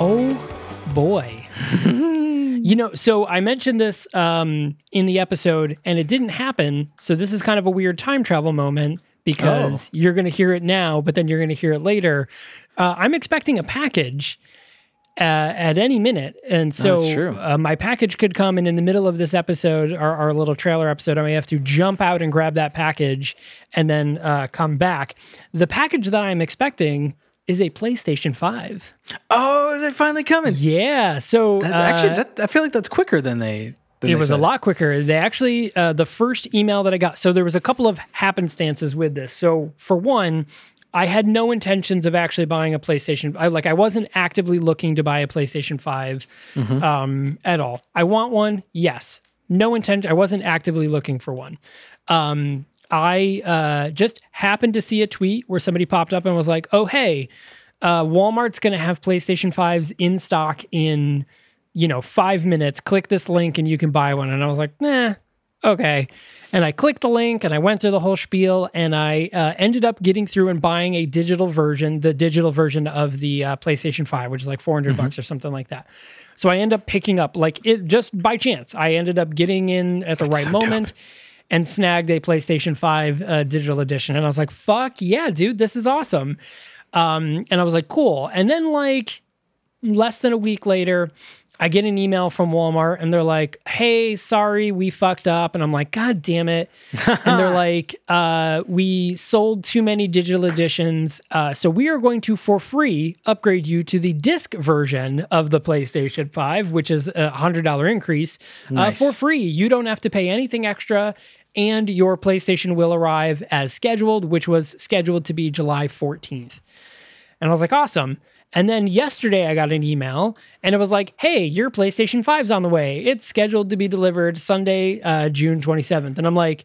Oh boy. you know, so I mentioned this um, in the episode and it didn't happen. So this is kind of a weird time travel moment because Oh. you're going to hear it now, but then you're going to hear it later. Uh, I'm expecting a package. Uh, at any minute, and so Uh, my package could come, and in the middle of this episode, our, our little trailer episode, I may have to jump out and grab that package, and then uh, come back. The package that I'm expecting is a PlayStation Five. Oh, is it finally coming? Yeah, so That's uh, actually, that, I feel like that's quicker than they. Than it they was a lot quicker. They actually, uh, the first email that I got, so there was a couple of happenstances with this. So for one, I had no intentions of actually buying a PlayStation. I like I wasn't actively looking to buy a PlayStation 5 Mm-hmm. um, at all. I want one, yes. No intent. I wasn't actively looking for one. Um, I uh, just happened to see a tweet where somebody popped up and was like, "Oh hey, uh, Walmart's going to have PlayStation 5s in stock in, you know, five minutes. Click this link and you can buy one. And I was like, nah, okay. And I clicked the link and I went through the whole spiel and I uh, ended up getting through and buying a digital version, the digital version of the uh, PlayStation 5, which is like 400 bucks or something like that. So I end up picking up, like it just by chance, I ended up getting in at the right moment and snagged a PlayStation 5 uh, digital edition. And I was like, fuck yeah, dude, this is awesome. Um, and I was like, cool. And then, like, less than a week later, I get an email from Walmart and they're like, hey, sorry, we fucked up. And I'm like, God damn it. and they're like, uh, we sold too many digital editions. Uh, so we are going to, for free, upgrade you to the disc version of the PlayStation 5, which is a $100 increase uh, for free. You don't have to pay anything extra. And your PlayStation will arrive as scheduled, which was scheduled to be July 14th. And I was like, awesome. And then yesterday I got an email and it was like, hey, your PlayStation 5's on the way. It's scheduled to be delivered Sunday, uh, June 27th. And I'm like,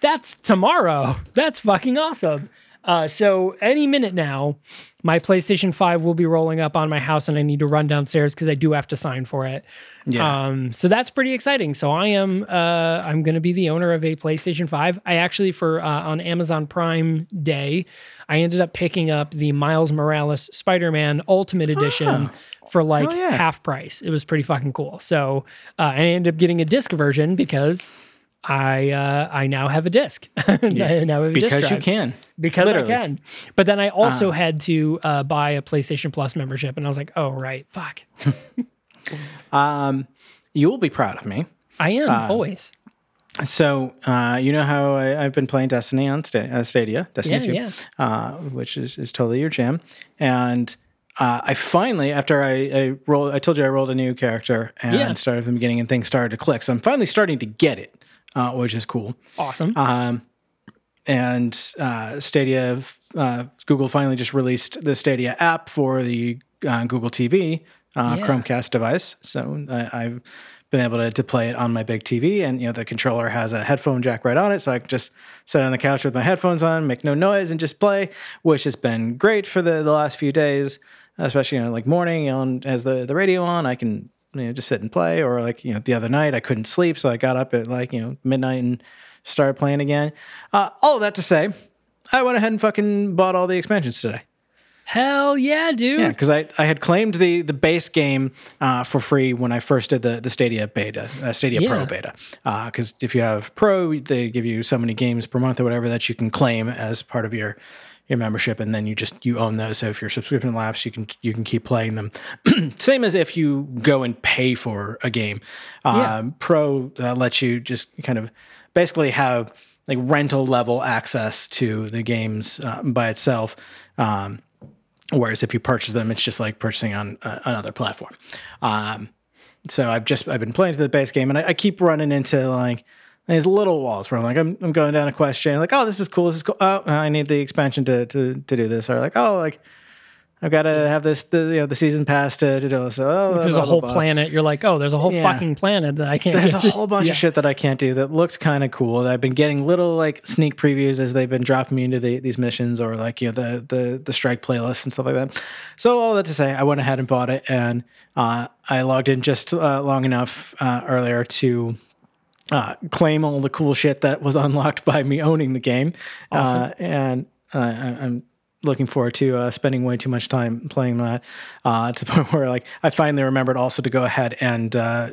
that's tomorrow. That's fucking awesome. Uh, so any minute now, my PlayStation 5 will be rolling up on my house and I need to run downstairs because I do have to sign for it. Yeah. Um, so that's pretty exciting. So I am uh, I'm going to be the owner of a PlayStation 5. I actually for uh, on Amazon Prime Day, I ended up picking up the Miles Morales Spider-Man Ultimate Edition for like yeah. half price. It was pretty fucking cool. So uh, I ended up getting a disc version because I uh, I now have a disc. I now have a disc because you can. because Literally. I can. But then I also had to uh, buy a PlayStation Plus membership, and I was like, oh right, fuck. Um, you will be proud of me. I am Uh, always. So uh, you know how I, I've been playing Destiny on Sta- uh, Stadia, Destiny Yeah, 2, Uh, which is, is totally your jam. And uh, I finally, after I, I rolled, I told you I rolled a new character and Yeah. started from the beginning, and things started to click. So I'm finally starting to get it, uh, which is cool. Awesome. Um, and uh, Stadia, uh, Google finally just released the Stadia app for the uh, Google TV uh, Yeah. Chromecast device. So I, I've been able to, to play it on my big TV, and you know the controller has a headphone jack right on it, so I can just sit on the couch with my headphones on, make no noise, and just play, which has been great for the, the last few days. Especially you know like morning on has the the radio on, I can you know, just sit and play. Or like, you know, the other night I couldn't sleep, so I got up at like, you know, midnight and started playing again. Uh, all of that to say, I went ahead and fucking bought all the expansions today. Hell yeah, dude. Yeah, because I, I had claimed the the base game uh, for free when I first did the the Stadia beta, uh, Stadia Yeah. Pro beta. Because if you have Pro, they give you so many games per month or whatever that you can claim as part of your your membership, and then you just you own those. So if your subscription lapse, you can you can keep playing them. Same as if you go and pay for a game. Yeah. Um, Pro uh, lets you just kind of basically have like rental level access to the games uh, by itself. Um, Whereas if you purchase them, it's just like purchasing on uh, another platform. Um, so I've just I've been playing the base game, and I, I keep running into like these little walls where I'm like I'm, I'm going down a question, like oh this is cool, this is cool. Oh I need the expansion to to, to do this, or like oh like I've got to have this the you know the season pass to, to do this. So oh, There's blah, a whole blah, blah. planet. You're like, oh, there's a whole Yeah. fucking planet that I can't. There's a to. whole bunch Yeah. of shit that I can't do that looks kind of cool. That I've been getting little like sneak previews as they've been dropping me into the, these missions or like you know the the the strike playlist and stuff like that. So all that to say, I went ahead and bought it, and uh, I logged in just uh, long enough uh, earlier to. Uh, claim all the cool shit that was unlocked by me owning the game, uh, and uh, I- I'm looking forward to uh, spending way too much time playing that uh, to the point where like I finally remembered also to go ahead and uh,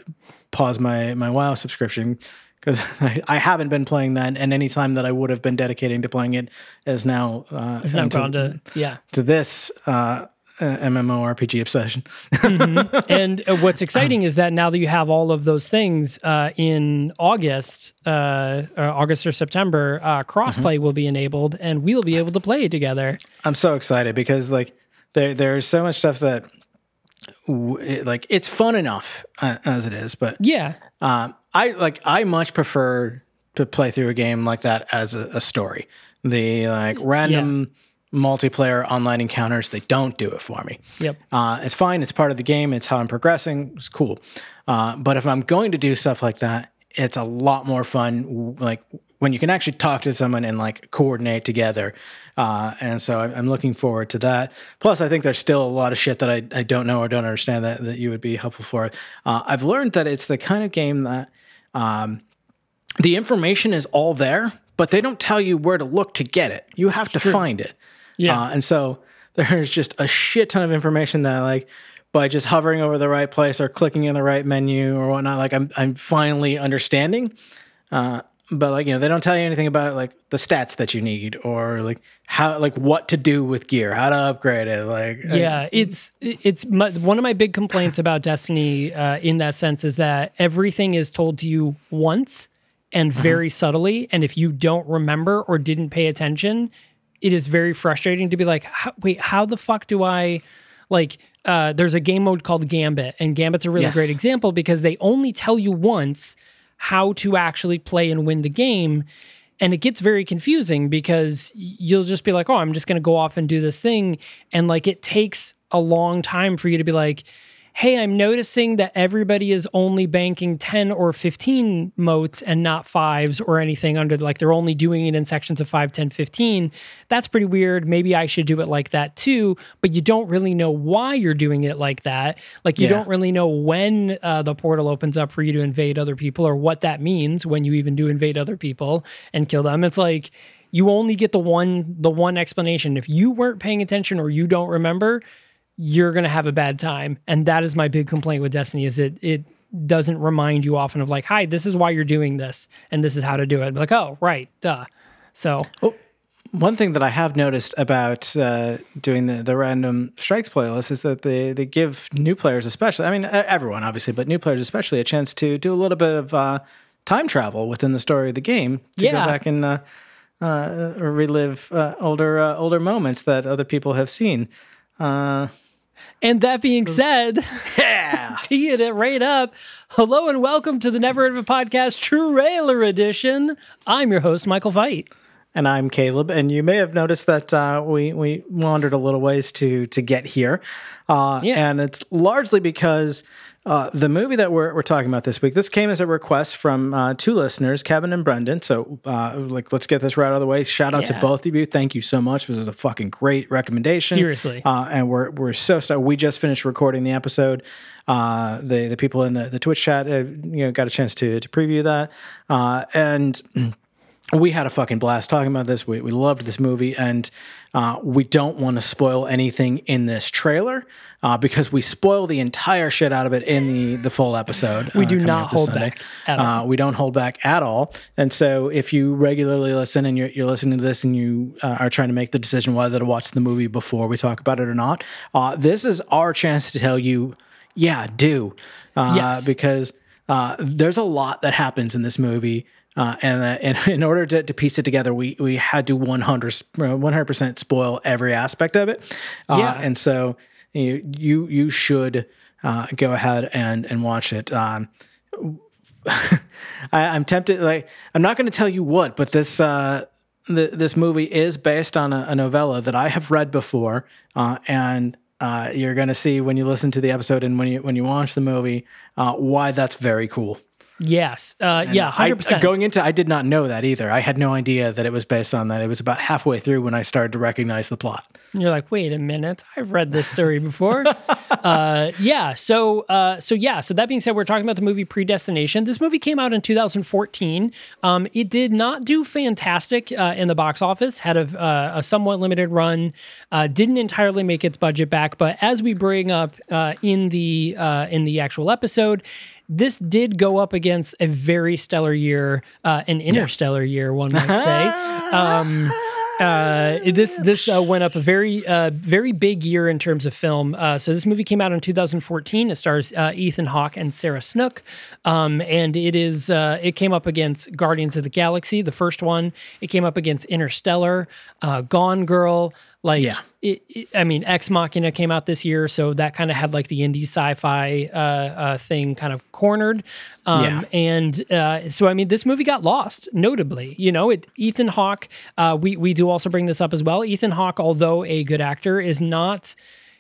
pause my my WoW subscription because I, I haven't been playing that, and any time that I would have been dedicating to playing it is now uh, not into- gone to yeah. to this uh, uh, MMORPG obsession. and uh, what's exciting is that now that you have all of those things uh, in August, uh, or August or September, uh, crossplay will be enabled, and we'll be able to play together. I'm so excited because like there there's so much stuff that w- it, like it's fun enough uh, as it is, but Yeah, Um, I like I much prefer to play through a game like that as a, a story. The like random multiplayer online encounters, they don't do it for me. Yep. Uh, it's fine. It's part of the game. It's how I'm progressing. It's cool. Uh, but if I'm going to do stuff like that, it's a lot more fun. Like when you can actually talk to someone and like coordinate together. Uh, and so I'm, I'm looking forward to that. Plus, I think there's still a lot of shit that I, I don't know or don't understand that, that you would be helpful for. Uh, I've learned that it's the kind of game that um, the information is all there, but they don't tell you where to look to get it. You have to find it. Yeah. Uh, and so there's just a shit ton of information that like by just hovering over the right place or clicking in the right menu or whatnot, like I'm I'm finally understanding. Uh, but like you know, they don't tell you anything about like the stats that you need or like how like what to do with gear, how to upgrade it. Like yeah it's it's my, one of my big complaints about destiny uh, in that sense is that everything is told to you once and very subtly and if you don't remember or didn't pay attention it is very frustrating to be like how, wait how the fuck do i like uh, there's a game mode called gambit and gambit's a really Yes. great example because they only tell you once how to actually play and win the game and it gets very confusing because you'll just be like oh i'm just going to go off and do this thing and like it takes a long time for you to be like hey i'm noticing that everybody is only banking 10 or 15 motes and not fives or anything under like they're only doing it in sections of 5 10 15 that's pretty weird. Maybe i should do it like that too but you don't really know why you're doing it like that. Like you Yeah. don't really know when uh, the portal opens up for you to invade other people or what that means when you even do invade other people and kill them. It's like you only get the one the one explanation. If you weren't paying attention or you don't remember you're going to have a bad time and that is my big complaint with destiny is it it doesn't remind you often of like hi this is why you're doing this and this is how to do it like oh right duh so One thing that I have noticed about uh, doing the, the random strikes playlist is that they, they give new players, especially, I mean, everyone obviously, but new players especially, a chance to do a little bit of uh, time travel within the story of the game to Yeah. go back and uh, uh, relive uh, older uh, older moments that other people have seen. Uh, and that being mm. said yeah. teeing it right up hello and welcome to the never heard of it podcast trailer edition. I'm your host michael veit And I'm Caleb. And you may have noticed that uh, we we wandered a little ways to to get here, uh, Yeah. and it's largely because. Uh, the movie that we're, we're talking about this week, this came as a request from uh, two listeners, Kevin and Brendan. So, uh, like, let's get this right out of the way. Shout out Yeah. to both of you. Thank you so much. This is a fucking great recommendation. Seriously. Uh, and we're we're so stoked. We just finished recording the episode. Uh, the the people in the, the Twitch chat, you know, got a chance to to preview that, uh, and we had a fucking blast talking about this. We we loved this movie, and uh, we don't want to spoil anything in this trailer uh, because we spoil the entire shit out of it in the the full episode. We uh, do not hold Sunday. back at all. Uh, we don't hold back at all. And so, if you regularly listen and you're, you're listening to this and you uh, are trying to make the decision whether to watch the movie before we talk about it or not, uh, this is our chance to tell you, yeah, do. Uh, Yes. Because uh, there's a lot that happens in this movie. Uh, and, uh, and in order to, to piece it together, we, we had to 100, 100% spoil every aspect of it. Uh, Yeah. And so you, you, you should uh, go ahead and, and watch it. Um, I, I'm tempted. Like, I'm not going to tell you what, but this uh, th- this movie is based on a, a novella that I have read before, uh, and uh, you're going to see when you listen to the episode and when you when you watch the movie uh, why that's very cool. Yes. Uh, yeah, 100%. going into, I did not know that either. I had no idea that it was based on that. It was about halfway through when I started to recognize the plot. And you're like, wait a minute, I've read this story before. uh, yeah. So, uh, so yeah. So that being said, we're talking about the movie Predestination. This movie came out in 2014. Um, it did not do fantastic uh, in the box office. Had a, uh, a somewhat limited run. Uh, didn't entirely make its budget back. But as we bring up uh, in the uh, in the actual episode. This did go up against a very stellar year, uh, an interstellar year, one might say. Um, uh, this this uh, went up a very uh, very big year in terms of film. Uh, so this movie came out in 2014. It stars uh, Ethan Hawke and Sarah Snook, um, and it is uh, it came up against Guardians of the Galaxy, the first one. It came up against Interstellar, uh, Gone Girl. Like, Yeah. it, it- I mean, Ex Machina came out this year, so that kind of had like the indie sci-fi uh, uh, thing kind of cornered. Um, Yeah. and uh, so I mean, this movie got lost. Notably, you know, it Ethan Hawke. Uh, we we do also bring this up as well. Ethan Hawke, although a good actor, is not.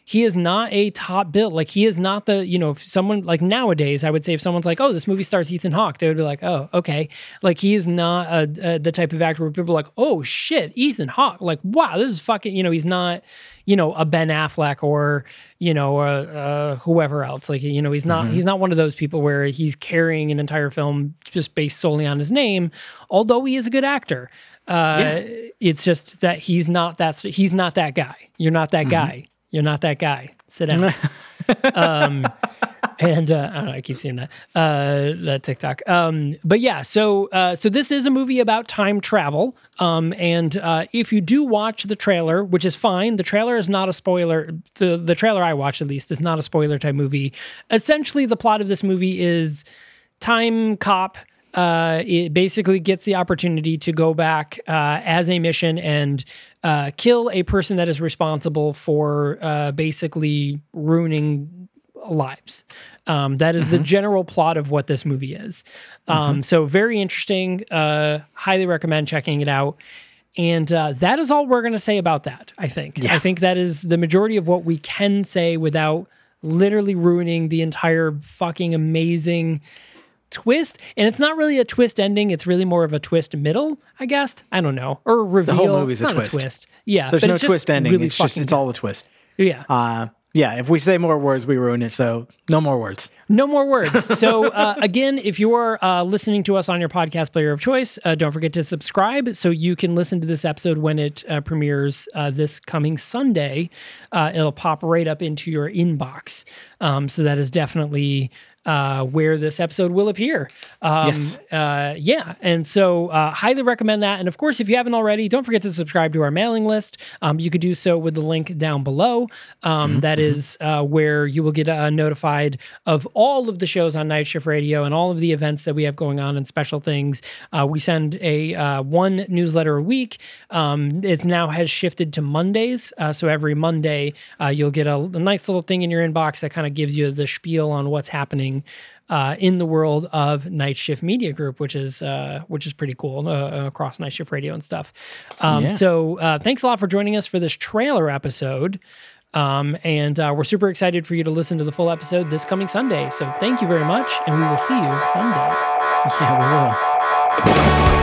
He is not a top bill. Like he is not the you know if someone like nowadays. I would say if someone's like, oh, this movie stars Ethan Hawke, they would be like, oh, okay. Like he is not a, a, the type of actor where people are like, oh shit, Ethan Hawke. Like wow, this is fucking. You know, he's not you know a Ben Affleck or you know uh, uh, whoever else. Like you know, he's not he's not one of those people where he's carrying an entire film just based solely on his name. Although he is a good actor, uh, it's just that he's not that he's not that guy. You're not that guy. You're not that guy. Sit down. um, and uh, I don't know, I keep seeing that uh, that TikTok. Um, but yeah, so uh, so this is a movie about time travel. Um, and uh, if you do watch the trailer, which is fine, the trailer is not a spoiler. The the trailer I watched at least is not a spoiler type movie. Essentially, the plot of this movie is time cop uh, it basically gets the opportunity to go back uh, as a mission and uh, kill a person that is responsible for uh, basically ruining lives. Um, that is the general plot of what this movie is. Um, So very interesting. Uh, highly recommend checking it out. And uh, that is all we're going to say about that. I think. I think that is the majority of what we can say without literally ruining the entire fucking amazing twist. And it's not really a twist ending; it's really more of a twist middle, I guess. I don't know, or reveal. The whole movie's It's a not twist. Yeah, There's but no it's just twist ending. Really it's just it's all a twist. yeah. Uh, yeah, if we say more words, we ruin it. So no more words. No more words. So, uh, again, if you are uh, listening to us on your podcast player of choice, uh, don't forget to subscribe so you can listen to this episode when it uh, premieres uh, this coming Sunday. Uh, it'll pop right up into your inbox. Um, so, that is definitely. Uh, where this episode will appear. Um, Yes. Uh, yeah. And so, uh, highly recommend that. And of course, if you haven't already, don't forget to subscribe to our mailing list. Um, you could do so with the link down below. Um, that is uh, where you will get uh, notified of all of the shows on Night Shift Radio and all of the events that we have going on and special things. Uh, we send a uh, one newsletter a week. Um, it now has shifted to Mondays. Uh, so every Monday, uh, you'll get a, a nice little thing in your inbox that kind of gives you the spiel on what's happening happening uh, in the world of Night Shift Media Group, which is uh, which is pretty cool uh, across Night Shift Radio and stuff. Um, Yeah. So uh, thanks a lot for joining us for this trailer episode. Um, and uh, we're super excited for you to listen to the full episode this coming Sunday. So thank you very much, and we will see you Sunday. Yeah, we will.